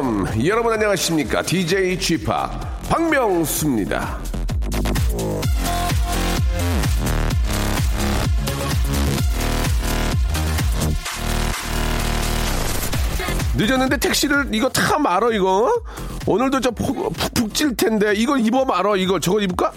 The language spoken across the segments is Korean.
Welcome 여러분 안녕하십니까? DJ Chip 박명수입니다. 늦었는데 택시를 이거 타 말어 이거? 오늘도 저 푹푹 찔 텐데 이거 입어 말어 이거. 저거 입을까?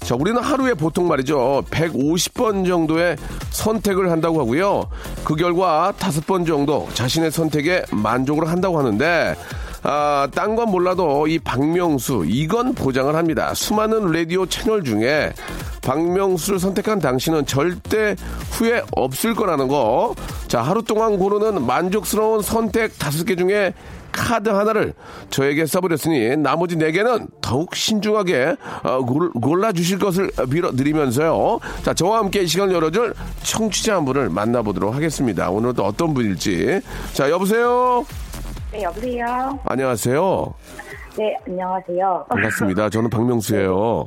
자 우리는 하루에 보통 말이죠. 150번 정도의 선택을 한다고 하고요. 그 결과 다섯 번 정도 자신의 선택에 만족을 한다고 하는데 아, 딴 건 몰라도 이 박명수, 이건 보장을 합니다. 수많은 라디오 채널 중에 박명수를 선택한 당신은 절대 후회 없을 거라는 거. 자, 하루 동안 고르는 만족스러운 선택 다섯 개 중에 카드 하나를 저에게 써버렸으니 나머지 네 개는 더욱 신중하게 어, 골- 골라주실 것을 빌어드리면서요. 자, 저와 함께 이 시간을 열어줄 청취자 한 분을 만나보도록 하겠습니다. 오늘은 또 어떤 분일지. 자, 여보세요? 네, 여보세요. 안녕하세요. 네, 안녕하세요. 반갑습니다. 저는 박명수예요.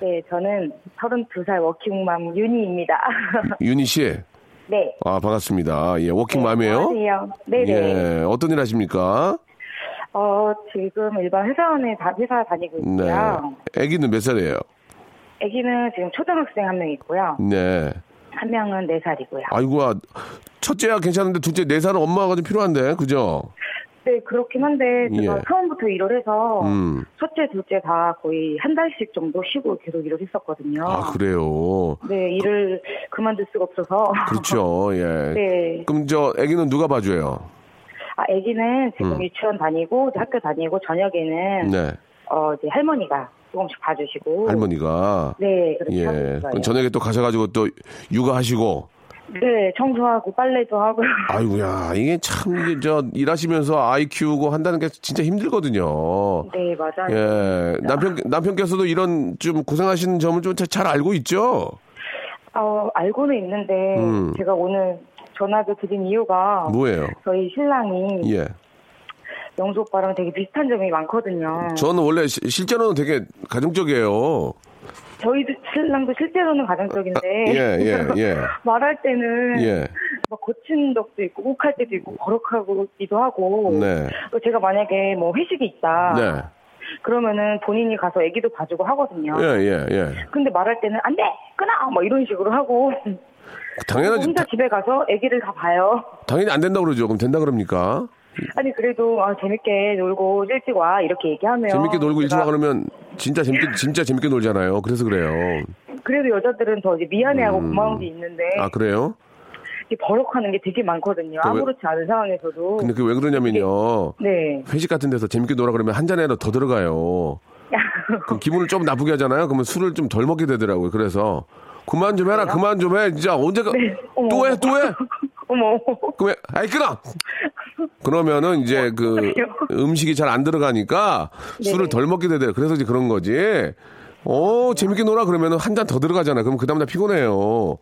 네, 저는 32살 워킹맘 윤희입니다. 윤희 씨. 네. 아, 반갑습니다. 예, 워킹맘이에요? 안녕하세요. 네 네. 예, 어떤 일 하십니까? 어, 지금 일반 회사원에 다, 회사 다니고 네. 있고요. 아기는 몇 살이에요? 아기는 지금 초등학생 한 명 있고요. 네. 한 명은 4살이고요. 아이고, 아, 첫째야 괜찮은데 둘째 네 살은 엄마가 좀 필요한데, 그죠? 네, 그렇긴 한데 제가 예. 처음부터 일을 해서 음. 첫째, 둘째 다 거의 한 달씩 정도 쉬고 계속 일을 했었거든요. 아, 그래요. 네, 일을 그 만둘 수가 없어서. 그렇죠, 예. 네. 그럼 저 아기는 누가 봐줘요? 아, 아기는 지금 음. 유치원 다니고 학교 다니고 저녁에는 네. 어 이제 할머니가 조금씩 봐주시고 할머니가. 네 그렇게 예. 하고 있어요. 그럼 저녁에 또 가셔가지고 또 육아하시고. 네 청소하고 빨래도 하고 아이고야, 이게 참, 이게 저 일하시면서 아이 키우고 한다는 게 진짜 힘들거든요. 네 맞아요. 예, 남편 남편께서도 이런 좀 고생하시는 점을 좀 잘 알고 있죠. 어 알고는 있는데 음. 제가 오늘 전화도 드린 이유가 뭐예요? 저희 신랑이 예, 영수 오빠랑 되게 비슷한 점이 많거든요. 저는 원래 시- 실제로는 되게 가정적이에요. 저희도 신랑도 실제로는 가정적인데 예, 예, 예. 말할 때는 예, 막 고친 적도 있고 욱할 때도 있고 버럭하기도 하고 네, 또 제가 만약에 뭐 회식이 있다 네, 그러면은 본인이 가서 애기도 봐주고 하거든요. 예, 예, 예. 근데 말할 때는 안 돼! 끊어! 뭐 이런 식으로 하고 당연하지, 혼자 다- 집에 가서 애기를 다 봐요. 당연히 안 된다 고 그러죠. 그럼 된다 그럽니까? 아니 그래도 아, 재밌게 놀고 일찍 와 이렇게 얘기하면 재밌게 놀고 일찍 와 그러면 진짜 재밌게 진짜 재밌게 놀잖아요. 그래서 그래요. 그래도 여자들은 더 이제 미안해하고 음. 고마운 게 있는데 아 그래요? 이게 버럭하는 게 되게 많거든요. 그 왜- 아무렇지 않은 상황에서도. 근데 그왜 그러냐면요. 네. 회식 같은 데서 재밌게 놀아 그러면 한 잔이라도 더 들어가요. 그럼 기분을 좀 나쁘게 하잖아요. 그러면 술을 좀 덜 먹게 되더라고요. 그래서 그만 좀 해라, 그만 좀 해. 진짜 언제가 네. 어머. 또 해, 또 해. 어머. 그러면 아이 끊어. 그러면은 이제 그 그래요? 음식이 잘 안 들어가니까 술을 네. 덜 먹게 되더라고요. 그래서 이제 그런 거지. 어 재밌게 놀아 그러면은 한 잔 더 들어가잖아. 그럼 그 다음날 피곤해요.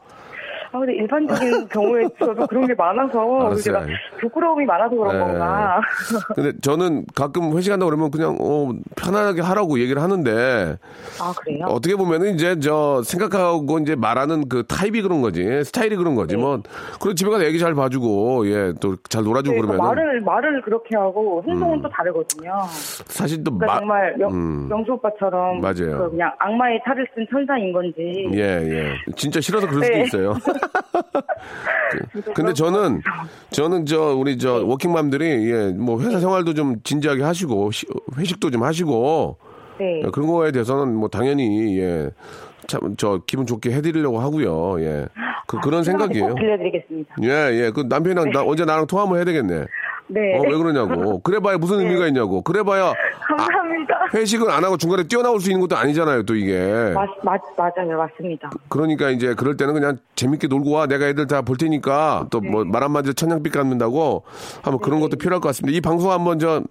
아 근데 일반적인 경우에 저도 그런 게 많아서. 제가 부끄러움이 많아서 그런 네. 건가. 근데 저는 가끔 회식한다 그러면 그냥 어 편안하게 하라고 얘기를 하는데 아 그래요? 어떻게 보면은 이제 저 생각하고 이제 말하는 그 타입이 그런 거지 스타일이 그런 거지 뭐 그리고 집에 가서 애기 잘 봐주고 예 또 잘 놀아주고 네, 그러면 말을 말을 그렇게 하고 행동은 또 다르거든요. 사실 또 그러니까 마, 정말 명, 음. 명수 오빠처럼 맞아요. 그 그냥 악마의 탈을 쓴 천사인 건지. 예, 예. 진짜 싫어서 그럴 네. 수도 있어요. 그- 근데 저는, 저는 저, 우리 저, 네. 워킹맘들이, 예, 뭐 회사 생활도 좀 진지하게 하시고, 시- 회식도 좀 하시고, 네. 예, 그런 거에 대해서는 뭐 당연히, 예, 참, 저, 기분 좋게 해드리려고 하고요, 예. 그, 그런 생각이에요. 아, 꼭 들려드리겠습니다. 예, 예. 그 남편이랑 나, 언제 나랑 통화 한번 해야 되겠네. 네. 어, 왜 그러냐고. 그래봐야 무슨 의미가 있냐고. 그래봐야 감사합니다. 회식을 안 하고 중간에 뛰어나올 수 있는 것도 아니잖아요, 또 이게. 맞, 맞, 맞아요. 맞습니다. 그러니까 이제 그럴 때는 그냥 재밌게 놀고 와. 내가 애들 다 볼 테니까 또 뭐말 한마디로 천냥빛 갖는다고 한번 그런 것도 필요할 것 같습니다. 이 방송 한번 저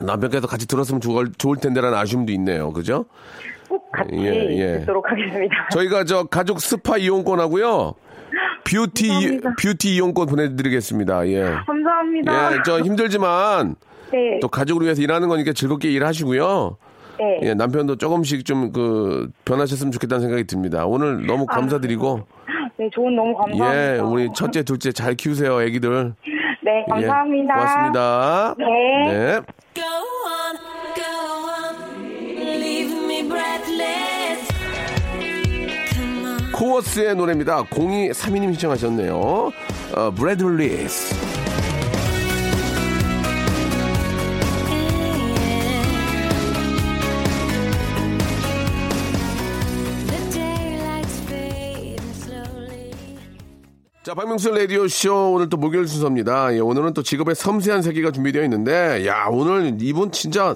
남편께서 같이 들었으면 좋을, 좋을 텐데라는 아쉬움도 있네요. 그죠? 꼭 같이 예, 예. 듣도록 하겠습니다. 저희가 저 가족 스파 이용권 하고요. 뷰티 감사합니다. 뷰티 이용권 보내드리겠습니다. 예. 감사합니다. 예, 저 힘들지만 네. 또 가족을 위해서 일하는 거니까 즐겁게 일하시고요. 네. 예, 남편도 조금씩 좀 그 변하셨으면 좋겠다는 생각이 듭니다. 오늘 너무 감사드리고 네, 조언 너무 감사합니다. 예, 우리 첫째, 둘째 잘 키우세요, 애기들. 네, 감사합니다. 예, 고맙습니다. 네. 네. 코어스의 노래입니다. 0232님 신청하셨네요. 어, 브래들리스. 자, 박명수 라디오 쇼 오늘 또 목요일 순서입니다. 예, 오늘은 또 직업의 섬세한 세계가 준비되어 있는데, 야, 오늘 이분 진짜,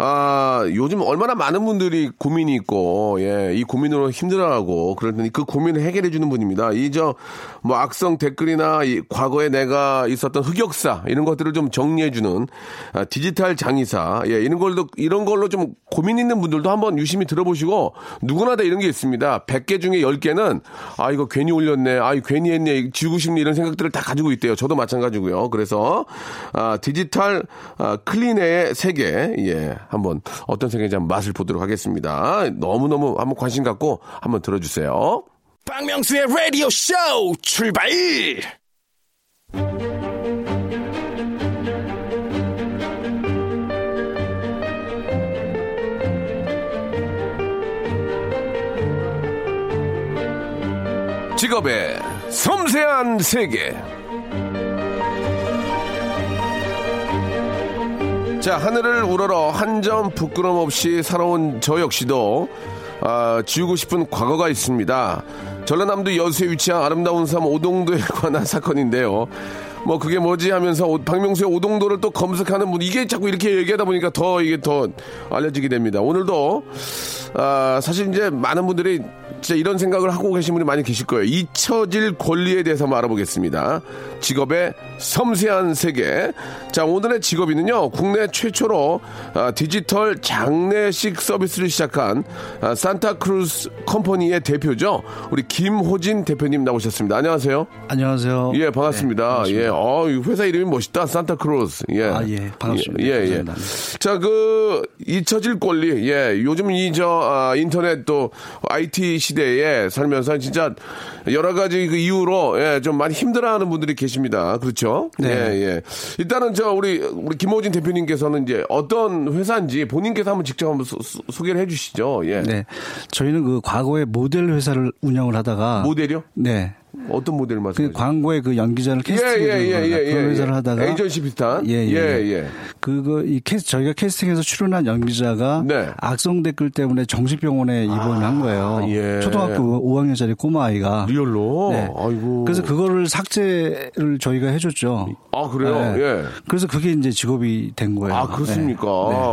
아, 요즘 얼마나 많은 분들이 고민이 있고, 예, 이 고민으로 힘들어하고, 그럴 테니 그 고민을 해결해주는 분입니다. 이 저, 뭐, 악성 댓글이나 이 과거에 내가 있었던 흑역사, 이런 것들을 좀 정리해주는 아, 디지털 장의사, 예, 이런 걸로, 이런 걸로 좀 고민 있는 분들도 한번 유심히 들어보시고, 누구나 다 이런 게 있습니다. 100개 중에 10개는, 아, 이거 괜히 올렸네, 아, 이거 괜히 했네, 지우고 싶네, 이런 생각들을 다 가지고 있대요. 저도 마찬가지고요. 그래서, 아, 디지털, 아, 클린의 세계, 예, 한번 어떤 세계인지 한번 맛을 보도록 하겠습니다. 너무너무 한번 관심 갖고 한번 들어주세요. 박명수의 라디오 쇼 출발! 직업의 섬세한 세계. 자, 하늘을 우러러 한 점 부끄럼 없이 살아온 저 역시도 아, 지우고 싶은 과거가 있습니다. 전라남도 여수에 위치한 아름다운 섬 오동도에 관한 사건인데요. 뭐 그게 뭐지 하면서 오- 박명수의 오동도를 또 검색하는 분 이게 자꾸 이렇게 얘기하다 보니까 더 이게 더 알려지게 됩니다. 오늘도 아, 사실 이제 많은 분들이 진짜 이런 생각을 하고 계신 분이 많이 계실 거예요. 잊혀질 권리에 대해서 한번 알아보겠습니다. 직업의 섬세한 세계. 자, 오늘의 직업인은요, 국내 최초로 아, 디지털 장례식 서비스를 시작한 아, 산타크루스 컴퍼니의 대표죠. 우리 김호진 대표님 나오셨습니다. 안녕하세요. 안녕하세요. 예, 반갑습니다. 네, 예, 어, 이 회사 이름이 멋있다. 산타크루스. 예. 아, 예, 반갑습니다. 예, 예. 감사합니다. 자, 그, 잊혀질 권리. 예, 요즘 이, 저, 아, 인터넷 또 IT 시대에 살면서 진짜 여러 가지 그 이유로, 예, 좀 많이 힘들어하는 분들이 계십니다. 그렇죠? 네. 예, 예. 일단은 저, 우리, 우리 김호진 대표님께서는 이제 어떤 회사인지 본인께서 한번 직접 한번 소, 개를 해 주시죠. 예. 네. 저희는 그 과거에 모델 회사를 운영을 하다가 모델이요? 네. 어떤 모델을 그 말씀하세요? 광고에 그 연기자를 예, 캐스팅해 예, 예, 주는 예, 예, 그런 회사를 예. 하다가 에이전시 비슷한? 예, 예. 예, 예. 그거 이 캐스 저희가 캐스팅해서 출연한 연기자가 네. 악성 댓글 때문에 정신병원에 입원을 한 거예요. 예. 초등학교 5학년짜리 꼬마 아이가. real로? 네. 아이고. 그래서 그거를 삭제를 저희가 해줬죠. 아, 그래요? 네. 예. 그래서 그게 이제 직업이 된 거예요. 아, 그렇습니까?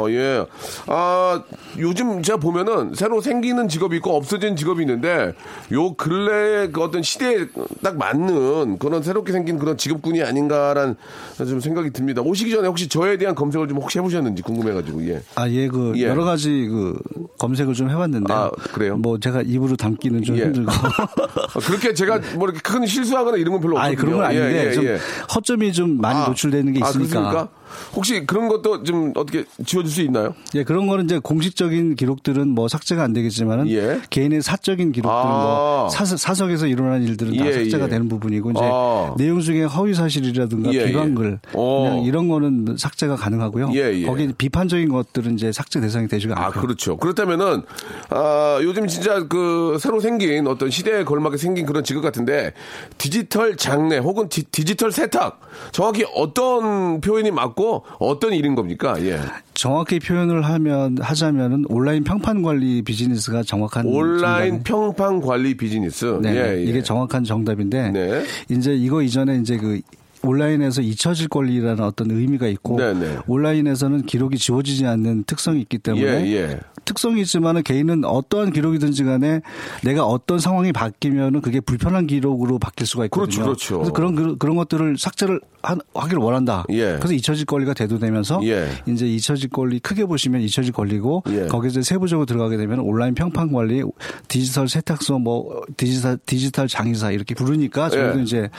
네. 예. 아, 요즘 제가 보면은 새로 생기는 직업이 있고 없어진 직업이 있는데 요 근래의 그 어떤 시대에 딱 맞는 그런 새롭게 생긴 그런 직업군이 아닌가라는 좀 생각이 듭니다. 오시기 전에 혹시 저에 대한 검색을 좀 혹시 해보셨는지 궁금해가지고, 예. 아, 예, 그, 예. 여러 가지 그, 검색을 좀 해봤는데. 아, 그래요? 뭐, 제가 입으로 담기는 좀 예. 힘들고. 아, 그렇게 제가 뭐 이렇게 큰 실수하거나 이런 건 별로 없거든요. 아니, 그런 건 아닌데, 예, 예, 좀 예. 허점이 좀 많이 아, 노출되는 게 아, 있으니까. 그렇습니까? 혹시 그런 것도 좀 어떻게 지워줄 수 있나요? 예, 그런 거는 이제 공식적인 기록들은 뭐 삭제가 안 되겠지만은 예. 개인의 사적인 기록들은 아. 뭐 사서, 사석 에서 일어난 일들은 다 예, 삭제가 예. 되는 부분이고 이제 아. 내용 중에 허위 사실이라든가 예, 비방글 예. 어. 그냥 이런 거는 삭제가 가능하고요. 예, 예. 거기 비판적인 것들은 이제 삭제 대상이 되지가 아, 않고요. 그렇죠. 그렇다면은, 아, 요즘 진짜 그 새로 생긴 어떤 시대에 걸맞게 생긴 그런 직업 같은데 디지털 장례 혹은 디, 지털 세탁 정확히 어떤 표현이 맞고 어떤 일인 겁니까? 예. 정확히 표현을 하면 하자면은 온라인 평판 관리 비즈니스가 정확한 온라인 정답이- 평판 관리 비즈니스. 네, 예, 예. 이게 정확한 정답인데 네. 이제 이거 이전에 이제 그 온라인에서 잊혀질 권리라는 어떤 의미가 있고 네네. 온라인에서는 기록이 지워지지 않는 특성이 있기 때문에 예, 예. 특성이 있지만은 개인은 어떠한 기록이든지 간에 내가 어떤 상황이 바뀌면은 그게 불편한 기록으로 바뀔 수가 있거든요. 그렇죠, 그렇죠. 래서 그런 그런- 그런 것들을 삭제를 한- 하기를 원한다. 예. 그래서 잊혀질 권리가 대두되면서 예. 이제 잊혀질 권리 크게 보시면 잊혀질 권리고 예. 거기서 세부적으로 들어가게 되면 온라인 평판 관리, 디지털 세탁소, 뭐 디지털 디지털 장의사 이렇게 부르니까 저희도 예. 이제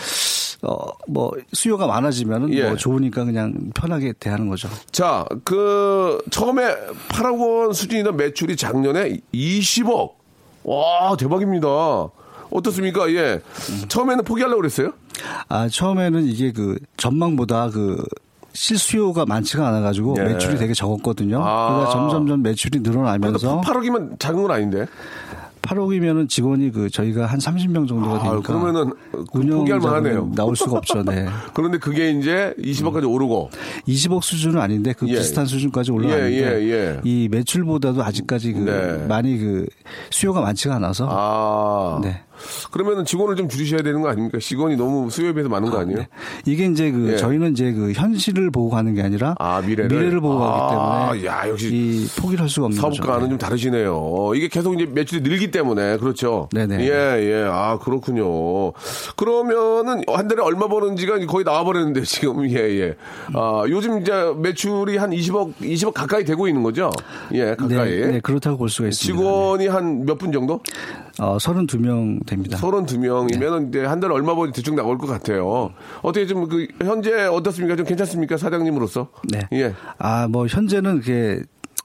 어뭐 수요가 많아지면은 예. 뭐 좋으니까 그냥 편하게 대하는 거죠. 자, 그 처음에 8억 원 수준이던 매출이 작년에 20억. 와, 대박입니다. 어떻습니까? 예. 처음에는 포기하려고 그랬어요? 아 처음에는 이게 그 전망보다 그 실수요가 많지가 않아가지고 예. 매출이 되게 적었거든요. 아. 그러다 점점점 매출이 늘어나면서 8억이면 작은 건 아닌데. 8억이면은 직원이 그 저희가 한 30명 정도가 아, 되니까 그러면은 운영 포기할 만하네요. 나올 수가 없죠. 네. 그런데 그게 이제 20억까지 오르고. 20억 수준은 아닌데 그 예. 비슷한 수준까지 올라왔는데 예, 예, 예. 이 매출보다도 아직까지 그 네. 많이 그 수요가 많지가 않아서 아. 네. 그러면은 직원을 좀 줄이셔야 되는 거 아닙니까? 직원이 너무 수요에 비해서 많은 거 아니에요? 네. 이게 이제 그 예. 저희는 이제 그 현실을 보고 가는 게 아니라 아, 미래를? 보고 아, 가기 때문에 야, 역시 이 포기를 할 수가 없는 거죠. 사업가는 좀 다르시네요. 이게 계속 이제 매출이 늘기 때문에 그렇죠. 네네. 예, 예. 아 그렇군요. 그러면은 한 달에 얼마 버는지가 거의 나와 버렸는데 지금 예, 예. 아 요즘 이제 매출이 한 20억, 20억 가까이 되고 있는 거죠. 예, 가까이. 네, 네, 그렇다고 볼 수가 있습니다. 직원이 한 몇 분 정도? 어, 32명 됩니다. 32명이면은 이제 한 달에 얼마 버는지 대충 나올 것 같아요. 어떻게 좀 그 현재 어떻습니까? 좀 괜찮습니까? 사장님으로서? 네. 예. 아, 뭐 현재는 그게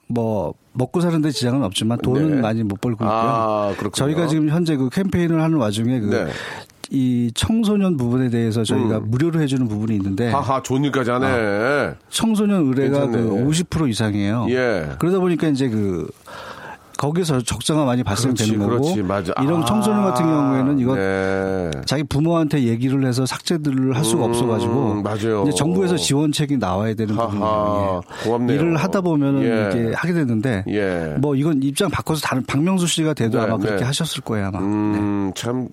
뭐 먹고 사는데 지장은 없지만 돈은 네. 많이 못 벌고 있고요. 아. 저희가 지금 현재 그 캠페인을 하는 와중에 그 네. 이 청소년 부분에 대해서 저희가 무료로 해주는 부분이 있는데 음. 하하, 좋은 일까지 하네. 청소년 의뢰가. 그 50% 이상이에요. 예. 그러다 보니까 이제 그 거기서 적자가 많이 발생되는 그렇지, 거고 그렇지, 맞아. 이런 아, 청소년 같은 경우에는 이거 네. 자기 부모한테 얘기를 해서 삭제들을 할 수가 음, 없어가지고 맞아요. 이제 정부에서 지원책이 나와야 되는 부분이에요. 일을 하다 보면은 예. 이렇게 하게 되는데 예. 뭐 이건 입장 바꿔서 다른 박명수 씨가 돼도 네, 아마 그렇게 네. 하셨을 거예요 아마. 네. 음, 참,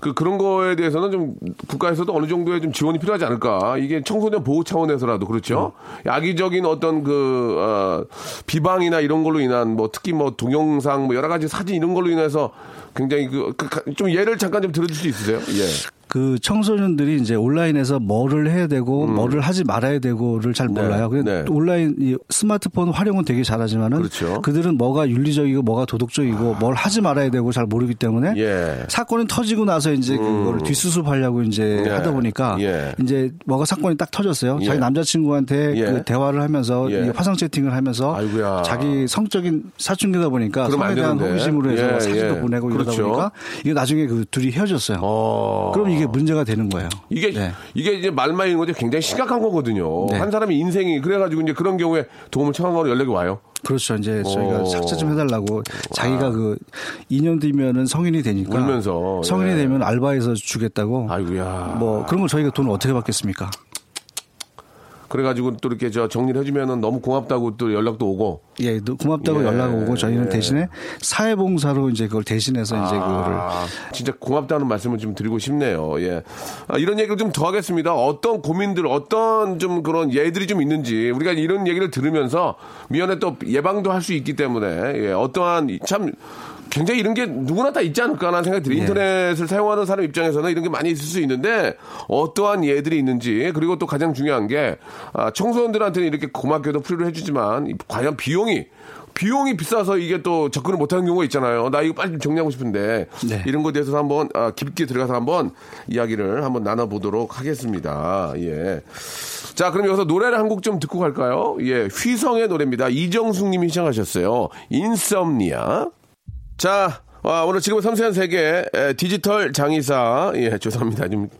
그, 그런 거에 대해서는 좀 국가에서도 어느 정도의 좀 지원이 필요하지 않을까. 이게 청소년 보호 차원에서라도 그렇죠. 음. 악의적인 어떤 그, 어, 비방이나 이런 걸로 인한 뭐 특히 뭐 동영 상 뭐 여러 가지 사진 이런 걸로 인해서 굉장히 그, 그 좀 예를 잠깐 좀 들어줄 수 있으세요? 예. 그 청소년들이 이제 온라인에서 뭐를 해야 되고 뭐를 하지 말아야 되고를 잘 음. 네, 몰라요. 그래 네. 온라인 이 스마트폰 활용은 되게 잘하지만은 그렇죠. 들은 뭐가 윤리적이고 뭐가 도덕적이고 뭘 하지 말아야 되고 잘 모르기 때문에 예. 사건이 터지고 나서 이제 그거를 뒷수습하려고 이제 예. 하다 보니까 예. 이제 뭐가 사건이 딱 터졌어요. 예. 자기 남자친구한테 예. 그 대화를 하면서 예. 이 화상 채팅을 하면서 아이고야. 자기 성적인 사춘기다 보니까 성에 대한 되는데. 호기심으로 해서 예, 사진도 예. 보내고 이러다 그렇죠. 보니까 이게 나중에 그 둘이 헤어졌어요. 어. 그럼 이게 문제가 되는 거예요. 이게 네. 이게 이제 말만 있는 거지 굉장히 심각한 거거든요. 네. 한 사람의 인생이 그래가지고 이제 그런 경우에 도움을 청하거나 연락이 와요. 그렇죠. 이제 저희가 오. 삭제 좀 해달라고 자기가 그 2년 뒤면은 성인이 되니까 울면서, 성인이 예. 되면 알바해서 주겠다고 아이고야. 뭐 그런 걸 저희가 돈을 어떻게 받겠습니까? 그래가지고 또 이렇게 저 정리를 해주면은 너무 고맙다고 또 연락도 오고. 예, 너- 고맙다고 예, 연락 오고 저희는 예. 대신에 사회봉사로 이제 그걸 대신해서 이제 그거를 아, 진짜 고맙다는 말씀을 좀 드리고 싶네요. 예. 아, 이런 얘기를 좀 더 하겠습니다. 어떤 고민들, 어떤 좀 그런 예들이 좀 있는지 우리가 이런 얘기를 들으면서 미연에 또 예방도 할 수 있기 때문에 예, 어떠한 참 굉장히 이런 게 누구나 다 있지 않을까라는 생각이 들어요. 예. 인터넷을 사용하는 사람 입장에서는 이런 게 많이 있을 수 있는데 어떠한 예들이 있는지 그리고 또 가장 중요한 게 아, 청소년들한테는 이렇게 고맙게도 프리로 해주지만 이- 과연 비용이 비용이 비싸서 이게 또 접근을 못하는 경우가 있잖아요. 나 이거 빨리 좀 정리하고 싶은데 네. 이런 거에 대해서 한번 아, 깊게 들어가서 한번 이야기를 한번 나눠보도록 하겠습니다. 예. 자, 그럼 여기서 노래를 한 곡 좀 듣고 갈까요? 예, 휘성의 노래입니다. 이정숙 님이 시청하셨어요. 인썸니아. 자, 아, 오늘 지금 섬세한 세계 에, 디지털 장의사 예 죄송합니다. 좀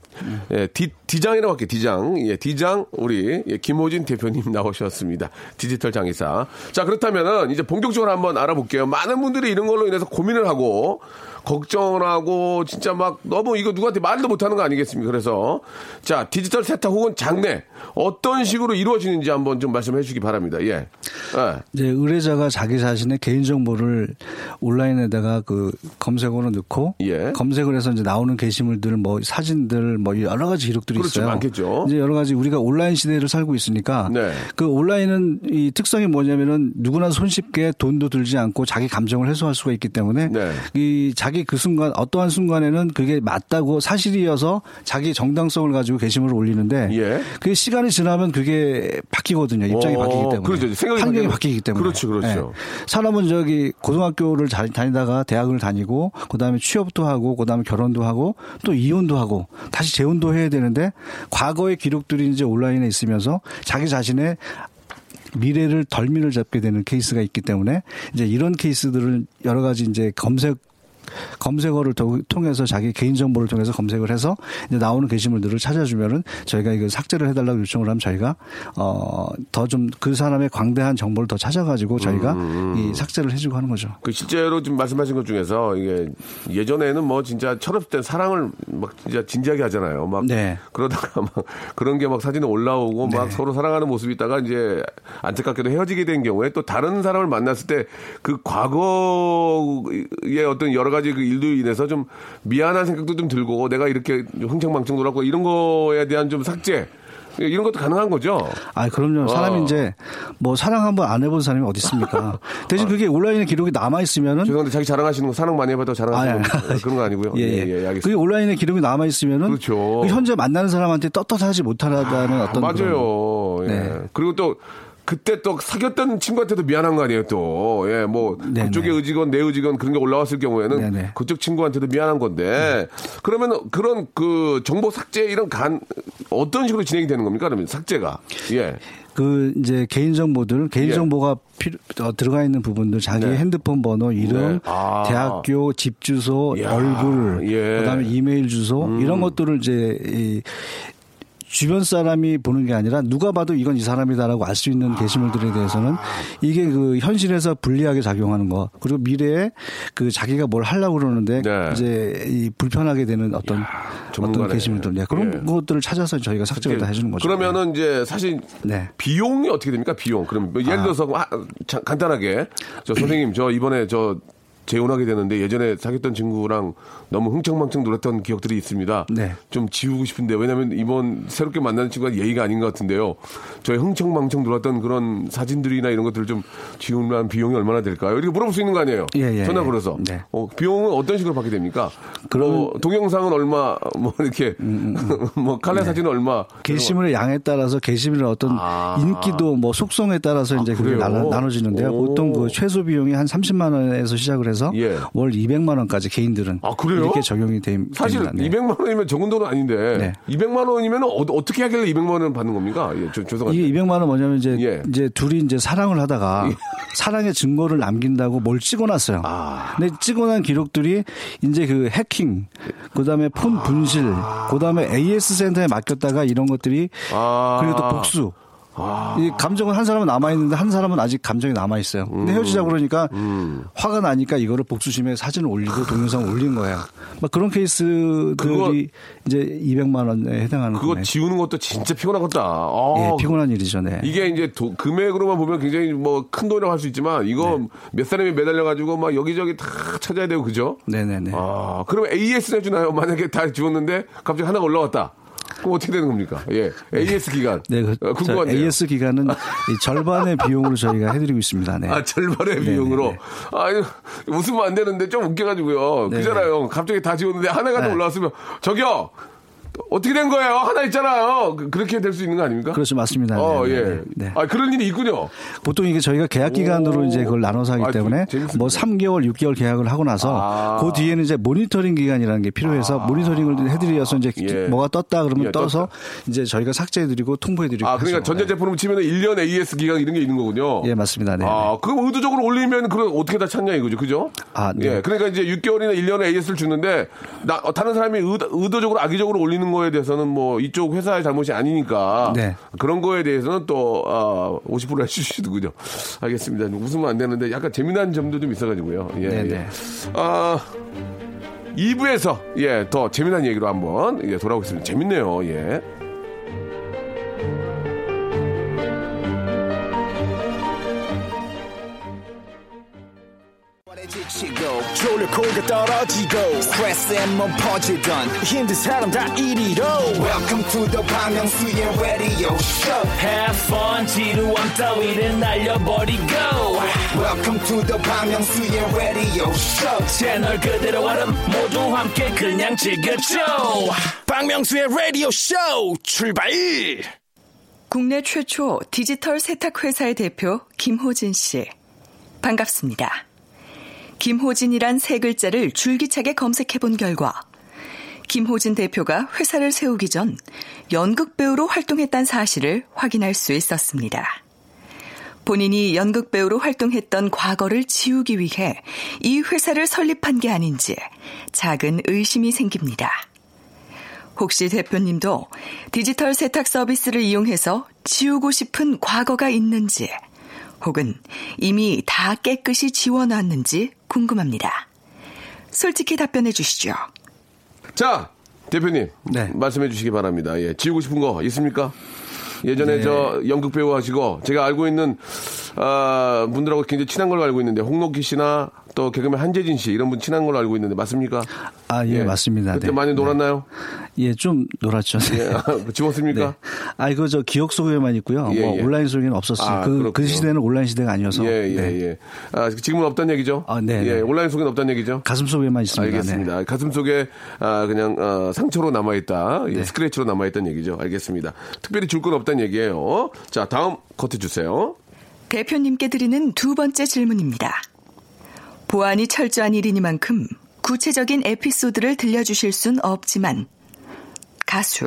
예, 디, 디장이라고 할게요 디장. 예 디장 우리 예, 김호진 대표님 나오셨습니다. 디지털 장의사. 자 그렇다면은 이제 본격적으로 한번 알아볼게요. 많은 분들이 이런 걸로 인해서 고민을 하고 걱정을 하고 진짜 막 너무 이거 누구한테 말도 못하는 거 아니겠습니까 그래서 자 디지털 세탁 혹은 장례 어떤 식으로 이루어지는지 한번 좀 말씀해 주시기 바랍니다 예 예. 이제 의뢰자가 자기 자신의 개인 정보를 온라인에다가 그 검색어로 넣고 예. 검색을 해서 이제 나오는 게시물들 뭐 사진들 뭐 여러 가지 기록들이 그렇죠. 있어요. 많겠죠. 이제 여러 가지 우리가 온라인 시대를 살고 있으니까 네. 그 온라인은 이 특성이 뭐냐면은 누구나 손쉽게 돈도 들지 않고 자기 감정을 해소할 수가 있기 때문에 네. 이 자기 그 순간 어떠한 순간에는 그게 맞다고 사실이어서 자기 정당성을 가지고 게시물을 올리는데 예. 그 시간이 지나면 그게 바뀌거든요. 입장이 어, 바뀌기 때문에. 그렇죠. 생각이 환경이 바뀌기 때문에. 그렇죠, 그렇죠. 예. 사람은 저기 고등학교를 잘 다니다가 대학을 다니고 그다음에 취업도 하고 그다음에 결혼도 하고 또 이혼도 하고 다시 재혼도 해야 되는데 과거의 기록들이 이제 온라인에 있으면서 자기 자신의 미래를 덜미를 잡게 되는 케이스가 있기 때문에 이제 이런 케이스들을 여러 가지 이제 검색 검색어를 더- 통해서 자기 개인 정보를 통해서 검색을 해서 이제 나오는 게시물들을 찾아주면은 저희가 이거 삭제를 해달라고 요청을 하면 저희가 어 더 좀 그 사람의 광대한 정보를 더 찾아가지고 저희가 음, 이 삭제를 해주고 하는 거죠. 그 실제로 지금 말씀하신 것 중에서 이게 예전에는 뭐 진짜 철없을 땐 사랑을 막 진짜 진지하게 하잖아요. 막 네. 그러다가 막 그런 게 막 사진에 올라오고 막 서로 사랑하는 모습이 있다가 이제 안타깝게도 헤어지게 된 경우에 또 다른 사람을 만났을 때 그 과거의 어떤 여러 가지 그 일도 인해서 좀 미안한 생각도 좀 들고 내가 이렇게 흥청망청 놀았고 이런 거에 대한 좀 삭제 이런 것도 가능한 거죠. 아, 그럼요. 사람이 어. 이제 뭐 사랑 한번 안 해본 사람이 어디 있습니까? 대신 그게 온라인에 기록이 남아 있으면은 죄송한데 자기 자랑하시는 거 사랑 많이 해봤다고 자랑하시는 아, 거 그런 거 아니고요. 예, 예. 알겠습니다. 그게 온라인에 기록이 남아 있으면은 그렇죠. 그 현재 만나는 사람한테 떳떳하지 못하다는 어떤 맞아요. 예. 네. 그리고 또 그때 또 사귀었던 친구한테도 미안한 거 아니에요, 또. 예, 뭐, 네네. 그쪽의 의지건 내 의지건 그런 게 올라왔을 경우에는 네네. 그쪽 친구한테도 미안한 건데, 그러면 그런 그 정보 삭제 이런 간, 어떤 식으로 진행이 되는 겁니까, 그러면 삭제가? 예. 그 이제 개인 정보들 개인 예. 정보가 필요, 어, 들어가 있는 부분들 자기 네. 핸드폰 번호 이름 네. 아. 대학교 집 주소 이야. 얼굴 예. 음. 그다음에 이메일 주소 이런 것들을 이제 이 주변 사람이 보는 게 아니라 누가 봐도 이건 이 사람이다라고 알 수 있는 게시물들에 대해서는 이게 그 현실에서 불리하게 작용하는 거 그리고 미래에 그 자기가 뭘 하려고 그러는데 네. 이제 이 불편하게 되는 어떤 전문가네. 어떤 게시물들 네, 그런 예. 것들을 찾아서 저희가 삭제를 다 해주는 거죠. 그러면은 이제 사실 네. 비용이 어떻게 됩니까? 비용. 그럼 뭐 아. 예를 들어서 아, 자, 간단하게 저 선생님 저 이번에 저 재혼하게 되는데 예전에 사귀었던 친구랑 너무 흥청망청 놀았던 기억들이 있습니다. 네. 좀 지우고 싶은데 왜냐하면 이번 새롭게 만나는 친구가 예의가 아닌 것 같은데요. 저희 흥청망청 놀았던 그런 사진들이나 이런 것들을 좀 지우는 비용이 얼마나 될까요? 이렇게 물어볼 수 있는 거 아니에요? 예, 예, 전화 예. 걸어서. 네. 어, 비용은 어떤 식으로 받게 됩니까? 그럼- 음, 뭐 동영상은 얼마, 뭐 이렇게 뭐 칼라 네. 사진은 얼마. 게시물의 양에 따라서 게시물의 어떤 아. 인기도 뭐 속성에 따라서 이제 그게 그래요? 나눠, 나눠지는데요. 오. 보통 그 최소 비용이 한 30만 원에서 시작을 해서 예. 월 200만 원까지 개인들은 아? 이렇게 적용이 돼, 사실 됩니다. 네. 200만 원이면 적은 돈은 아닌데 네. 200만 원이면 어, 떻게 하길래 200만 원을 받는 겁니까? 예, 저, 죄송한데. 이게 200만 원 뭐냐면 이제 예. 이제 둘이 이제 사랑을 하다가 사랑의 증거를 남긴다고 뭘 찍어놨어요. 아. 근데 찍어놓은 기록들이 이제 그 해킹, 그다음에 폰 분실, 그다음에 AS 센터에 맡겼다가 이런 것들이 아. 그리고 또 복수. 이 감정은 한 사람은 남아 있는데 한 사람은 아직 감정이 남아 있어요. 근데 음. 헤어지자 그러니까 화가 나니까 이거를 복수심에 사진을 올리고 동영상 을 올린 거예요. 막 그런 케이스들이 그거- 이제 200만 원에 해당하는 그거 금액. 지우는 것도 진짜 피곤하겠다. 아, 예, 피곤한 일이죠. 네. 이게 이제 도- 금액으로만 보면 굉장히 뭐 큰 돈이라고 할 수 있지만 이거 네. 몇 사람이 매달려가지고 막 여기저기 다 찾아야 되고 그죠? 네네네. 아, 그러면 AS 해주나요? 만약에 다 지웠는데 갑자기 하나가 올라왔다. 그럼 어떻게 되는 겁니까? 예. AS 기간. 네, 그, 어, 궁금한데요. AS 기간은 이 절반의 비용으로 저희가 해드리고 있습니다. 네. 아, 절반의 비용으로. 네. 아, 이거 웃으면 안 되는데 좀 웃겨가지고요. 네. 그잖아요. 갑자기 다 지웠는데 하나가 더 네. 올라왔으면, 저기요! 어떻게 된 거예요? 하나 있잖아요. 그- 그렇게 될 수 있는 거 아닙니까? 그렇죠, 맞습니다. 어, 네, 예. 네, 네. 아, 그런 일이 있군요. 보통 이게 저희가 계약 기간으로 오. 이제 그걸 나눠서 하기 아, 때문에 재밌습니다. 뭐 3개월, 6개월 계약을 하고 나서 아. 그 뒤에는 이제 모니터링 기간이라는 게 필요해서 모니터링을 해드려서 이제 예. 뭐가 떴다 그러면 예, 떴어 떴다. 이제 저희가 삭제해드리고 통보해드리고 아, 그러니까 하죠. 전자제품으로 치면 1년 AS 기간 이런 게 있는 거군요. 네. 예, 맞습니다. 네. 아, 그럼 의도적으로 올리면 그럼 어떻게 다 찾냐 이거죠. 그죠? 아, 네. 예. 그러니까 이제 6개월이나 1년에 AS를 주는데 나, 어, 다른 사람이 의도, 의도적으로 악의적으로 올리는 거에 대해서는 뭐 이쪽 회사의 잘못이 아니니까 네. 그런 거에 대해서는 또 아, 50% 해주시더군요. 알겠습니다. 웃으면 안 되는데 약간 재미난 점도 좀 있어가지고요. 예, 네, 예. 네. 아, 2부에서 예, 더 재미난 얘기로 한번 예, 돌아오겠습니다. 재밌네요. 예. 수도꼭지가 떨어지고. 퍼지던 welcome to the Bang Myung-soo's radio show. Have fun 지루함 따위를 날려버리고. Welcome to the Bang Myung-soo's radio show. 채널 그대로 얼음 모두 함께 그냥 즐겨줘. 박명수의 라디오 쇼 출발! 국내 최초 디지털 세탁 회사의 대표 김호진 씨. 반갑습니다. 김호진이란 세 글자를 줄기차게 검색해 본 결과 김호진 대표가 회사를 세우기 전 연극 배우로 활동했다는 사실을 확인할 수 있었습니다. 본인이 연극 배우로 활동했던 과거를 지우기 위해 이 회사를 설립한 게 아닌지 작은 의심이 생깁니다. 혹시 대표님도 디지털 세탁 서비스를 이용해서 지우고 싶은 과거가 있는지 혹은 이미 다 깨끗이 지워놨는지 궁금합니다. 솔직히 답변해 주시죠. 자, 대표님. 네. 말씀해 주시기 바랍니다. 예. 지우고 싶은 거 있습니까? 예전에 네. 저 연극 배우 하시고 제가 알고 있는 아, 분들하고 굉장히 친한 걸로 알고 있는데 홍록기 씨나 또 개그맨 한재진 씨 이런 분 친한 걸로 알고 있는데 맞습니까? 아, 예, 맞습니다. 그때 네. 많이 놀았나요? 예, 좀 놀았죠. 네. 예. 지웠습니까? 네. 아, 이거 저 기억 속에만 있고요. 예, 뭐 예. 온라인 속에는 없었어요. 아, 그. 그 시대는 온라인 시대가 아니어서. 예, 예, 네. 예. 아, 지금은 없다는 얘기죠? 아, 네, 예, 네. 온라인 속에는 없다는 얘기죠? 가슴 속에만 있습니다. 알겠습니다. 네. 가슴 속에 아, 그냥 어, 상처로 남아 있다. 예, 네. 스크래치로 남아 있다는 얘기죠. 알겠습니다. 특별히 줄 건 없다는 얘기예요. 자, 다음 커트 주세요. 대표님께 드리는 두 번째 질문입니다. 보안이 철저한 일이니만큼 구체적인 에피소드를 들려주실 순 없지만 가수,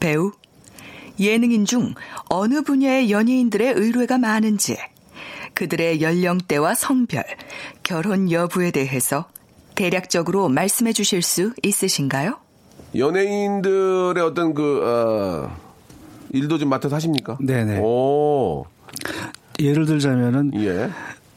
배우, 예능인 중 어느 분야의 연예인들의 의뢰가 많은지 그들의 연령대와 성별, 결혼 여부에 대해서 대략적으로 말씀해 주실 수 있으신가요? 연예인들의 어떤 그, 어, 일도 좀 맡아서 하십니까? 네네. 오, 예를 들자면은 예,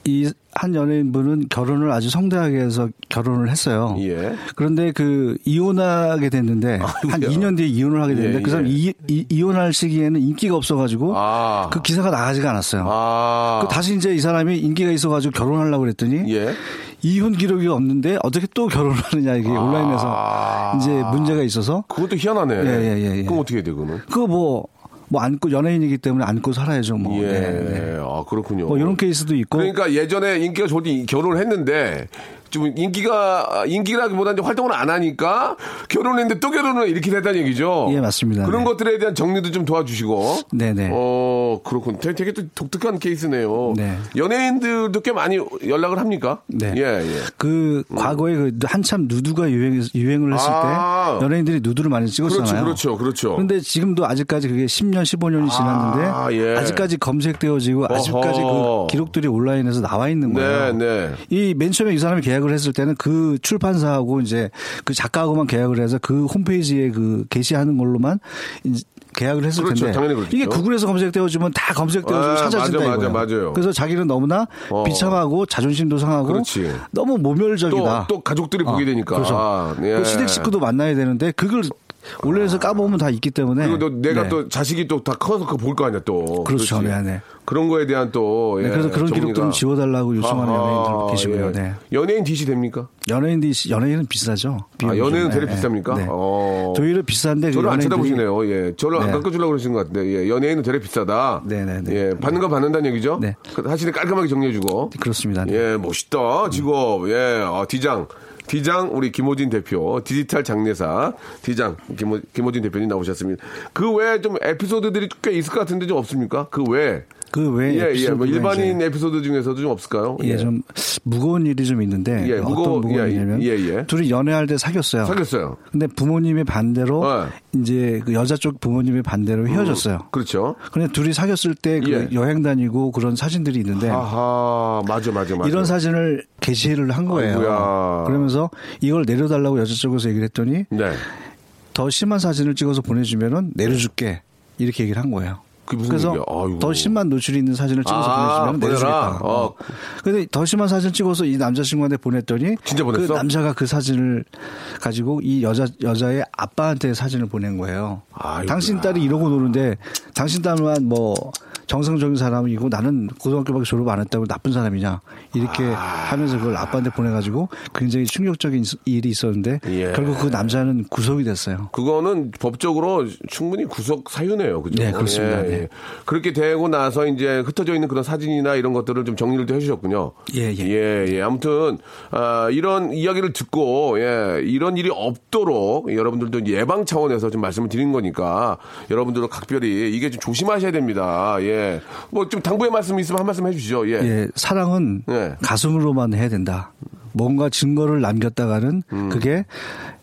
이 한 연예인분은 결혼을 아주 성대하게 해서 결혼을 했어요. 예. 그런데 그 이혼하게 됐는데 한 2년 뒤에 이혼을 하게 됐는데 예, 그 사람 예. 이, 이, 이혼할 시기에는 인기가 없어가지고 아. 그 기사가 나가지가 않았어요. 아. 그 다시 이제 이 사람이 인기가 있어가지고 결혼하려고 그랬더니 예. 이혼 기록이 없는데 어떻게 또 결혼을 하느냐 이게 아. 온라인에서 이제 문제가 있어서 그것도 희한하네. 예, 예, 예, 예. 그럼 어떻게 해야 돼, 그거는? 그거 뭐, 뭐 안고 연예인이기 때문에 안고 살아야죠 뭐. 예. 네, 네. 아, 그렇군요. 뭐 이런 케이스도 있고. 그러니까 예전에 인기가 좋을 때 결혼을 했는데 좀 인기가 인기라기보다는 활동을 안 하니까 결혼했는데 또 결혼을 이렇게 됐다는 얘기죠. 예, 맞습니다. 그런 네. 것들에 대한 정리도 좀 도와주시고. 네 네. 어 그렇군. 되게, 되게 또 독특한 케이스네요. 네. 연예인들도 꽤 많이 연락을 합니까? 네. 예 예. 그 과거에 그 한참 누드가 유행 유행을 했을 아. 때 연예인들이 누드를 많이 찍었잖아요. 그렇죠, 그렇죠, 그렇죠. 그런데 지금도 아직까지 그게 10년, 15년이 지났는데 아, 예. 아직까지 검색되어지고 아직까지. 그 기록들이 온라인에서 나와 있는 거예요. 네, 네. 이맨 처음에 이 사람이 계약 을 했을 때는 그 출판사하고 이제 그 작가하고만 계약을 해서 그 홈페이지에 그 게시하는 걸로만 이제 계약을 했을 그렇죠. 텐데. 이게 구글에서 검색되어지면 다 검색되어지고 아, 찾아진다 맞아, 이거예요. 맞아, 맞아요. 그래서 자기는 너무나 어. 비참하고 자존심도 상하고 그렇지. 너무 또, 모멸적이다. 또 가족들이 보게 되니까. 그렇죠. 아, 예. 그 시댁 식구도 만나야 되는데 그걸 온라인에서 까보면 다 있기 때문에 그리고 또 내가 네. 또 자식이 또 다 커서 그거 볼 거 아니야 또. 그렇죠. 그렇지. 네, 네. 그런 거에 대한 또. 네, 예, 그래서 그런 정리가. 기록 좀 지워달라고 요청하는 연예인들 계시고요. 예. 네. 연예인 DC 됩니까? 연예인들이 연예인은 비싸죠. 아, 연예인은 좀. 되게 비쌉니까? 네. 어. 오히려 비싼데 그 저를 안 쳐다보시네요. 예. 저를 안 네. 깎아주려고 그러시는 것 같은데, 예. 연예인은 되게 비싸다. 네네네. 예. 받는 거 받는다는 얘기죠? 네. 그 사실은 깔끔하게 정리해주고. 그렇습니다. 네. 예, 멋있다. 직업. 예. 아, 디장. 디장 우리 김호진 대표 디지털 장례사 디장 김호, 김호진 대표님 나오셨습니다. 그 외에 좀 에피소드들이 꽤 있을 것 같은데 좀 없습니까? 그 외에 그 외에 예, 예. 뭐 일반인 이제 에피소드 중에서도 좀 없을까요? 예, 좀 무거운 일이 좀 있는데 예, 무거워- 어떤 무거운이냐면 예, 예, 예. 둘이 연애할 때 사귀었어요. 사귀었어요. 근데 부모님의 반대로 네. 이제 그 여자 쪽 부모님의 반대로 헤어졌어요. 그렇죠. 근데 둘이 사귀었을 때그 예. 여행 다니고 그런 사진들이 있는데 아하, 맞아, 맞아, 맞아. 이런 사진을 게시를 한 거예요. 아이고야. 그러면서 이걸 내려달라고 여자 쪽에서 얘기를 했더니 네. 더 심한 사진을 찍어서 보내주면은 내려줄게 이렇게 얘기를 한 거예요. 그래서. 더 심한 노출이 있는 사진을 찍어서 아, 보내주면 보내라. 내려주겠다. 어. 어. 근데 더 심한 사진 찍어서 이 남자친구한테 보냈더니 진짜 보냈어? 그 남자가 그 사진을 가지고 이 여자 여자의 아빠한테 사진을 보낸 거예요. 아이고야. 당신 딸이 이러고 노는데 당신 딸만 뭐 정상적인 사람이고 나는 고등학교밖에 졸업 안 했다고 나쁜 사람이냐 이렇게 아. 하면서 그걸 아빠한테 보내가지고 굉장히 충격적인 일이 있었는데 예. 결국 그 남자는 구속이 됐어요. 그거는 법적으로 충분히 구속 사유네요. 그죠? 네, 그렇습니다. 네. 그렇게 되고 나서 이제 흩어져 있는 그런 사진이나 이런 것들을 좀 정리를 또 해주셨군요. 예, 예. 예, 예. 아무튼, 아, 이런 이야기를 듣고, 예, 이런 일이 없도록 여러분들도 예방 차원에서 좀 말씀을 드린 거니까 여러분들도 각별히 이게 좀 조심하셔야 됩니다. 예. 뭐 좀 당부의 말씀 있으면 한 말씀 해주시죠. 예. 예, 사랑은 예. 가슴으로만 해야 된다. 뭔가 증거를 남겼다가는 음. 그게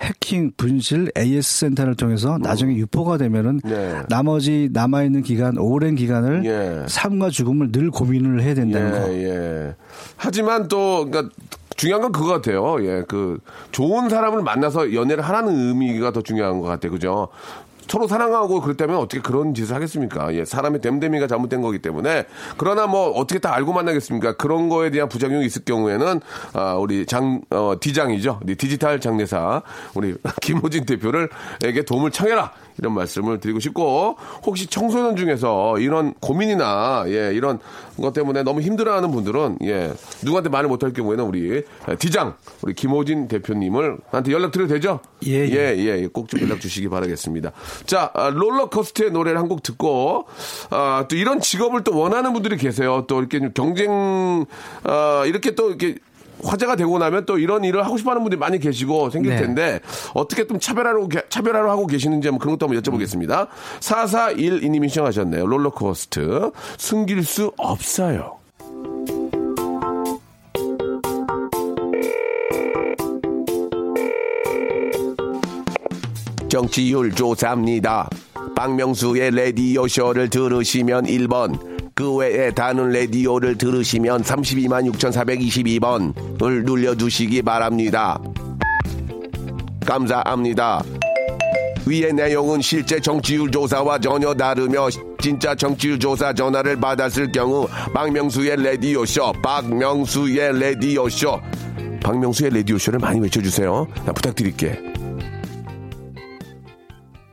해킹, 분실, AS 센터를 통해서 나중에 유포가 되면은 음. 네. 나머지 남아 있는 기간, 오랜 기간을 예. 삶과 죽음을 늘 고민을 해야 된다는 거. 예, 예. 하지만 또, 그러니까 중요한 건 그거 같아요. 예, 그 좋은 사람을 만나서 연애를 하라는 의미가 더 중요한 것 같아요. 그죠? 서로 사랑하고 그렇다면 어떻게 그런 짓을 하겠습니까? 예, 사람의 됨됨이가 잘못된 거기 때문에 그러나 뭐 어떻게 다 알고 만나겠습니까? 그런 거에 대한 부작용이 있을 경우에는 아, 우리 장 어, 디장이죠, 디지털 장례사 우리 김호진 대표를에게 도움을 청해라 이런 말씀을 드리고 싶고 혹시 청소년 중에서 이런 고민이나 예 이런 것 때문에 너무 힘들어하는 분들은 예 누구한테 말을 못할 경우에는 우리 디장 우리 김호진 대표님을 한테 연락 드려도 되죠? 예, 예. 예, 예, 꼭 좀 연락 주시기 바라겠습니다. 자, 아, 롤러코스터의 노래를 한 곡 듣고, 아, 또 이런 직업을 또 원하는 분들이 계세요. 또 이렇게 좀 경쟁, 아, 이렇게 또 이렇게 화제가 되고 나면 또 이런 일을 하고 싶어 하는 분들이 많이 계시고 생길 네. 텐데, 어떻게 좀 게- 차별하러 하고 계시는지 한번 그런 것도 한번 여쭤보겠습니다. 4412님이 시청하셨네요. 롤러코스터. 숨길 수 없어요. 정치율 조사입니다. 박명수의 라디오 쇼를 들으시면 1번, 그 외에 다른 라디오를 들으시면 32만 6,422번을 눌러주시기 바랍니다. 감사합니다. 위의 내용은 실제 정치율 조사와 전혀 다르며 진짜 정치율 조사 전화를 받았을 경우 박명수의 라디오 쇼, 박명수의 라디오 쇼, 박명수의 라디오 쇼를 많이 외쳐주세요. 나 부탁드릴게.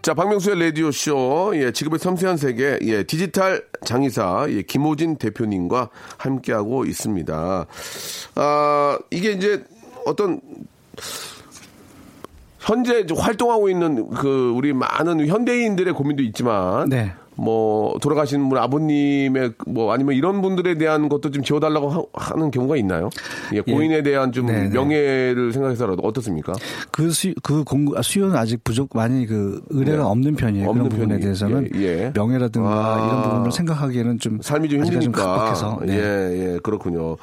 자, 박명수의 라디오쇼, 예, 지금의 섬세한 세계, 예, 디지털 장의사, 예, 김호진 대표님과 함께하고 있습니다. 아, 이게 이제 어떤, 현재 활동하고 있는 그, 우리 많은 현대인들의 고민도 있지만, 네. 뭐, 돌아가신 분 아버님의 뭐, 아니면 이런 분들에 대한 것도 좀 지워달라고 하, 는 경우가 있나요? 예, 고인에 대한 좀 네, 네. 명예를 생각해서라도 어떻습니까? 그 수, 그 공부, 아, 수요는 아직 부족, 많이 그 의뢰가 네. 없는 편이에요. 없는 그런 부분에 대해서는 예, 예. 명예라든가 아. 이런 부분을 생각하기에는 좀 삶이 좀 힘드니까. 각박해서. 네. 예, 예, 그렇군요.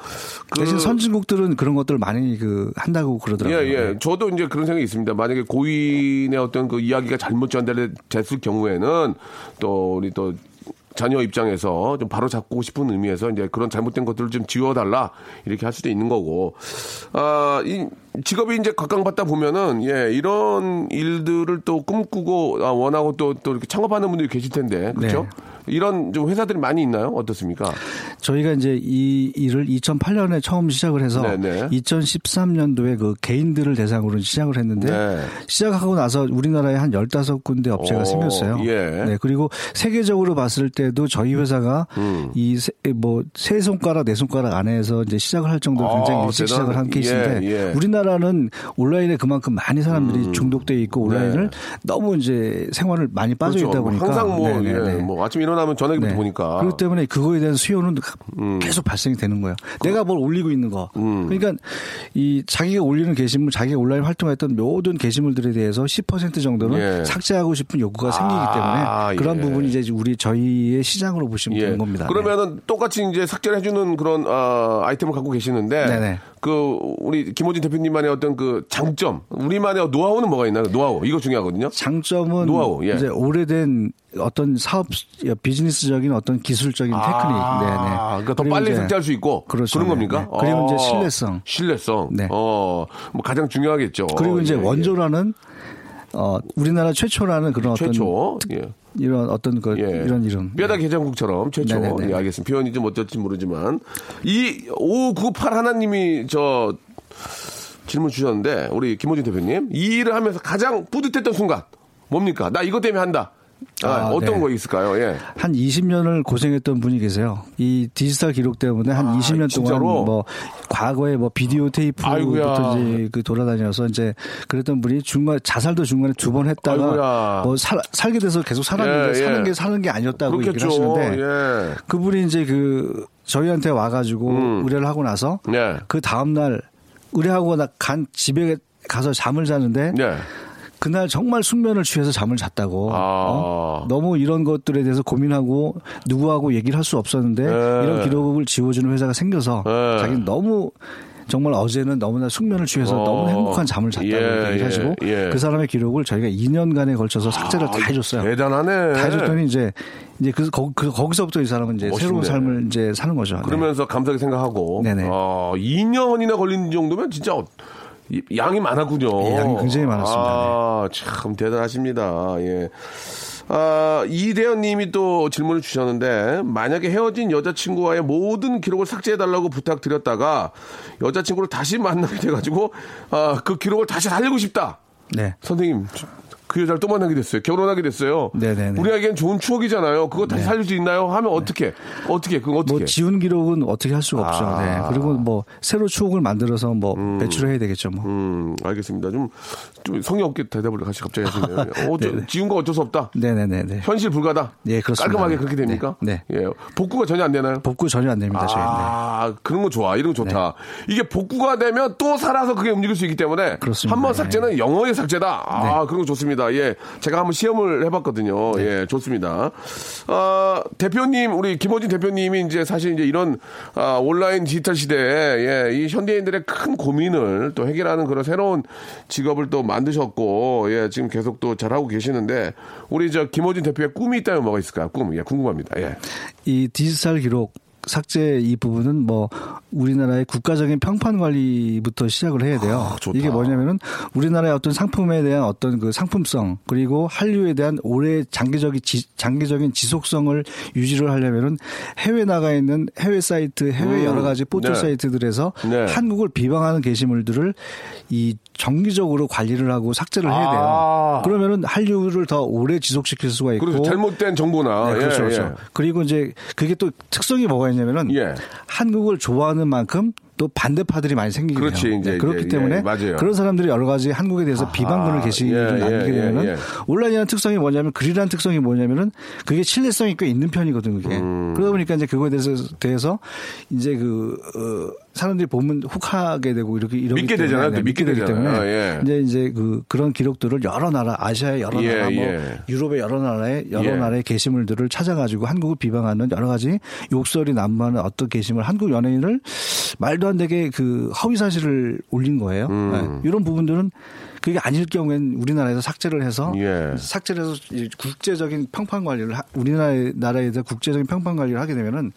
그- 대신 선진국들은 그런 것들을 많이 그 한다고 그러더라고요. 예, 예. 저도 이제 그런 생각이 있습니다. 만약에 고인의 어떤 그 이야기가 잘못 전달됐을 경우에는 또 우리 또 자녀 입장에서 좀 바로 잡고 싶은 의미에서 이제 그런 잘못된 것들을 좀 지워달라 이렇게 할 수도 있는 거고. 아, 이 직업이 이제 각광받다 보면은 예 이런 일들을 또 꿈꾸고 아, 원하고 또또 이렇게 창업하는 분들이 계실 텐데 그렇죠? 네. 이런 좀 회사들이 많이 있나요? 어떻습니까? 저희가 이제 이 일을 2008년에 처음 시작을 해서 네네. 2013년도에 그 개인들을 대상으로 시작을 했는데 네. 시작하고 나서 우리나라에 한 15군데 업체가 오, 생겼어요. 예. 네, 그리고 세계적으로 봤을 때도 저희 회사가 음. 이뭐 세 손가락 네 손가락 안에서 이제 시작을 할 정도로 굉장히 아, 일찍 대단하네. 시작을 한 케이스인데 예, 예. 우리나라 는 온라인에 그만큼 많이 사람들이 중독돼 있고 온라인을 네. 너무 이제 생활을 많이 빠져 있다 그렇죠. 보니까 항상 뭐, 네네네. 예, 뭐 아침 일어나면 전화기부터 네. 보니까. 음. 그렇기 때문에 그거에 대한 수요는 계속 발생이 되는 거예요. 내가 뭘 올리고 있는 거. 음. 그러니까 이 자기가 올리는 게시물, 자기가 온라인 활동했던 모든 게시물들에 대해서 10% 정도는 예. 삭제하고 싶은 욕구가 생기기 아, 때문에 그런 예. 부분이 이제 우리 저희의 시장으로 보시면 예. 되는 겁니다. 그러면은 똑같이 이제 삭제를 해주는 그런 어, 아이템을 갖고 계시는데 네네. 그 우리 김호진 대표님만의 어떤 그 장점, 우리만의 노하우는 뭐가 있나요? 노하우 이거 중요하거든요. 장점은 노하우, 예. 이제 오래된 어떤 사업 비즈니스적인 어떤 기술적인 테크닉. 네네. 그러니까 더 빨리 이제 삭제할 수 있고 그렇죠. 런 네, 겁니까? 네. 그리고 이제 어, 신뢰성. 신뢰성. 네. 어, 뭐 가장 중요하겠죠. 그리고 이제 예, 예. 원조라는 어 우리나라 최초라는 그런 어떤 최초. 특- 예. 이런 어떤 그 예. 이런 이름. 뼈다귀 해장국처럼 최초. 네네네. 예, 알겠습니다. 표현이 좀 어떨지 모르지만 이 598 하나님이 저 질문 주셨는데 우리 김호진 대표님 이 일을 하면서 가장 뿌듯했던 순간 뭡니까? 나 이것 때문에 한다. 아, 아, 어떤 네. 거 있을까요? 예. 한 20년을 고생했던 분이 계세요. 이 디지털 기록 때문에 한 아, 20년 진짜로? 동안 뭐 과거에 뭐 비디오 테이프부터. 이제 그 돌아다녀서 이제 그랬던 분이 중간 자살도 중간에 두 번 했다가 아이고야. 뭐 살, 살게 돼서 계속 살았는데 예, 예. 사는 게 사는 게 아니었다고 얘기를 그렇겠죠. 하시는데 예. 그분이 이제 그 저희한테 와가지고 음. 의뢰를 하고 나서 네. 그 다음 날 의뢰하고 나 간 집에 가서 잠을 자는데 네. 그날 정말 숙면을 취해서 잠을 잤다고. 아. 어? 너무 이런 것들에 대해서 고민하고 누구하고 얘기를 할 수 없었는데 네. 이런 기록을 지워주는 회사가 생겨서 네. 자기는 너무 정말 어제는 너무나 숙면을 취해서 어. 너무 행복한 잠을 잤다고 예, 얘기를 하시고 예, 예. 그 사람의 기록을 저희가 2년간에 걸쳐서 삭제를 다 해줬어요. 대단하네. 다 해줬더니 이제 이제 그, 거, 그 거기서부터 이 사람은 이제 멋있네. 새로운 삶을 이제 사는 거죠. 네. 그러면서 감사하게 생각하고. 네네. 어, 2년이나 걸린 정도면 진짜 어- 이- 양이 많았군요. 예, 양이 굉장히 많았습니다. 네. 아, 참 대단하십니다. 예. 아, 이대현 님이 또 질문을 주셨는데, 만약에 헤어진 여자친구와의 모든 기록을 삭제해달라고 부탁드렸다가, 여자친구를 다시 만나게 돼가지고, 아, 그 기록을 다시 살리고 싶다. 네. 선생님, 그 여자를 또 만나게 됐어요. 결혼하게 됐어요. 네네네. 우리에겐 좋은 추억이잖아요. 그거 다시 살릴 수 있나요? 하면 어떻게? 어떻게? 그건 어떻게? 뭐 지운 기록은 어떻게 할 수가 없죠. 아. 네. 그리고 뭐 새로 추억을 만들어서 뭐 배출을 해야 되겠죠. 뭐. 음, 알겠습니다. 좀, 좀 성의 없게 대답을 같이 갑자기 하시네요. 어. 지운 거 어쩔 수 없다. 네네네네. 현실 불가다. 예, 그렇습니다. 깔끔하게 네. 그렇게 됩니까? 네. 예. 복구가 전혀 안 되나요? 복구 전혀 안 됩니다. 저희는. 네. 아, 그런 거 좋아. 이런 거 좋다. 이게 복구가 되면 또 살아서 그게 움직일 수 있기 때문에 그렇습니다. 한번 네. 삭제는 영어의 삭제다. 아, 그런 거 좋습니다. 예. 제가 한번 시험을 해봤거든요. 네. 예, 좋습니다. 아, 대표님, 우리 김호진 대표님이 이제 사실 이제 이런 아, 온라인 디지털 시대에 예, 이 현대인들의 큰 고민을 또 해결하는 그런 새로운 직업을 또 만드셨고 예, 지금 계속 또 잘하고 계시는데 우리 저 김호진 대표의 꿈이 있다면 뭐가 있을까요? 꿈, 예, 궁금합니다. 예. 이 디지털 기록 삭제 이 부분은 뭐 우리나라의 국가적인 평판 관리부터 시작을 해야 돼요. 아. 이게 뭐냐면은 우리나라의 어떤 상품에 대한 어떤 그 상품성 그리고 한류에 대한 오래 장기적인 지, 장기적인 지속성을 유지를 하려면은 해외 나가 있는 해외 사이트, 해외 음, 여러 가지 포털 네. 사이트들에서 네. 한국을 비방하는 게시물들을 이 정기적으로 관리를 하고 삭제를 해야 돼요. 아. 그러면은 한류를 더 오래 지속시킬 수가 있고 그렇죠. 잘못된 정보나. 네, 그렇죠, 예, 그렇죠. 예. 그리고 이제 그게 또 특성이 뭐가 있냐 면은 예. 한국을 좋아하는 만큼 또 반대파들이 많이 생기게 그렇지, 돼요. 이제, 그렇기 이제, 때문에 예, 맞아요. 그런 사람들이 여러 가지 한국에 대해서 비방글을 게시를 예, 남기게 예, 되면은 예, 예. 온라인이라는 특성이 뭐냐면 글이라는 특성이 뭐냐면은 그게 신뢰성이 꽤 있는 편이거든요. 그게 음. 그러다 보니까 이제 그거에 대해서 대해서 이제 그 어, 사람들이 보면 혹하게 되고 이렇게 이렇게 믿게 되잖아요. 또 믿게 되기 되잖아요. 때문에 예. 이제 이제 그 그런 기록들을 여러 나라 아시아의 여러 예, 나라 뭐 예. 유럽의 여러 나라의 여러 예. 나라의 게시물들을 찾아가지고 한국을 비방하는 여러 가지 욕설이 난무하는 어떤 게시물 한국 연예인을 말도 안 되게 그 허위 사실을 올린 거예요. 음. 네. 이런 부분들은 그게 아닐 경우에는 우리나라에서 삭제를 해서 예. 삭제를 해서 이 국제적인 평판 관리를 하- 우리나라의 나라에 대한 국제적인 평판 관리를 하게 되면은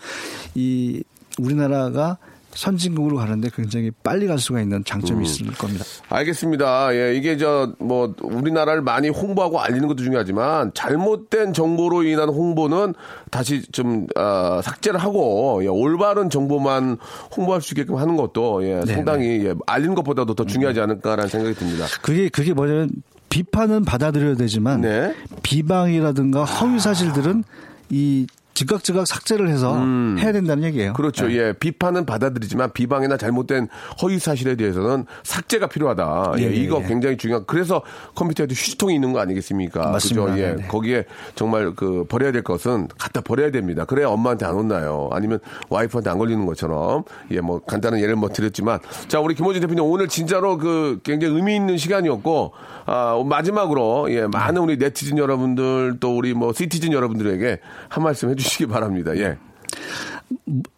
이 우리나라가 선진국으로 가는데 굉장히 빨리 갈 수가 있는 음. 장점이 있을 겁니다. 알겠습니다. 예, 이게 저, 뭐, 우리나라를 많이 홍보하고 알리는 것도 중요하지만, 잘못된 정보로 인한 홍보는 다시 좀, 어, 삭제를 하고, 예, 올바른 정보만 홍보할 수 있게끔 하는 것도, 예, 네, 상당히, 예, 알리는 것보다도 더 중요하지 않을까라는 생각이 듭니다. 그게 그게 뭐냐면 비판은 받아들여야 되지만 네. 비방이라든가 허위 사실들은 이 즉각 즉각 삭제를 해서 해야 된다는 얘기예요. 음. 그렇죠. 네. 예. 비판은 받아들이지만 비방이나 잘못된 허위 사실에 대해서는 삭제가 필요하다. 예. 예, 예, 이거 예. 굉장히 중요한. 그래서 컴퓨터에도 휴지통이 있는 거 아니겠습니까? 맞습니다. 그죠? 예. 네, 네. 거기에 정말 그 버려야 될 것은 갖다 버려야 됩니다. 그래야 엄마한테 안 혼나요. 아니면 와이프한테 안 걸리는 것처럼. 예. 뭐 간단한 예를 뭐 드렸지만 자, 우리 김호진 대표님 오늘 진짜로 그 굉장히 의미 있는 시간이었고 아, 마지막으로 예. 많은 우리 네티즌 여러분들 또 우리 뭐 시티즌 여러분들에게 한 말씀 해 주시 기 바랍니다. 예.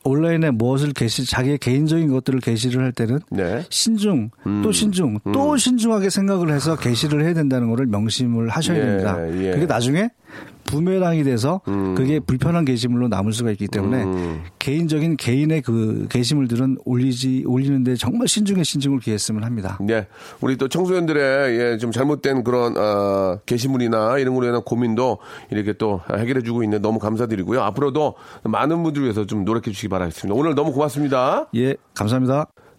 온라인에 무엇을 게시 자기의 개인적인 것들을 게시를 할 때는 네. 신중 또 신중 또 신중하게 생각을 해서 게시를 해야 된다는 것을 명심을 하셔야 예, 됩니다. 예. 그게 나중에 부메랑이 돼서 음. 그게 불편한 게시물로 남을 수가 있기 때문에 개인적인 개인의 그 게시물들은 올리지 올리는데 정말 신중에 신중을 기했으면 합니다. 네. 우리 또 청소년들의 예, 좀 잘못된 그런 어, 게시물이나 이런 거로 인한 고민도 이렇게 또 해결해 주고 있는 너무 감사드리고요. 앞으로도 많은 분들 위해서 좀 노력해 주시기 바라겠습니다. 오늘 너무 고맙습니다. 예, 감사합니다.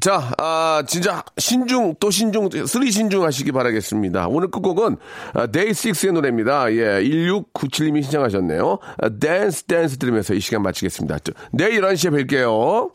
자, 아, 진짜 신중, 또 신중, three 신중 하시기 바라겠습니다. 오늘 끝곡은 데이 식스의 노래입니다. 예, 1697님이 신청하셨네요. 댄스, 댄스 들으면서 이 시간 마치겠습니다. 내일 11시에 뵐게요.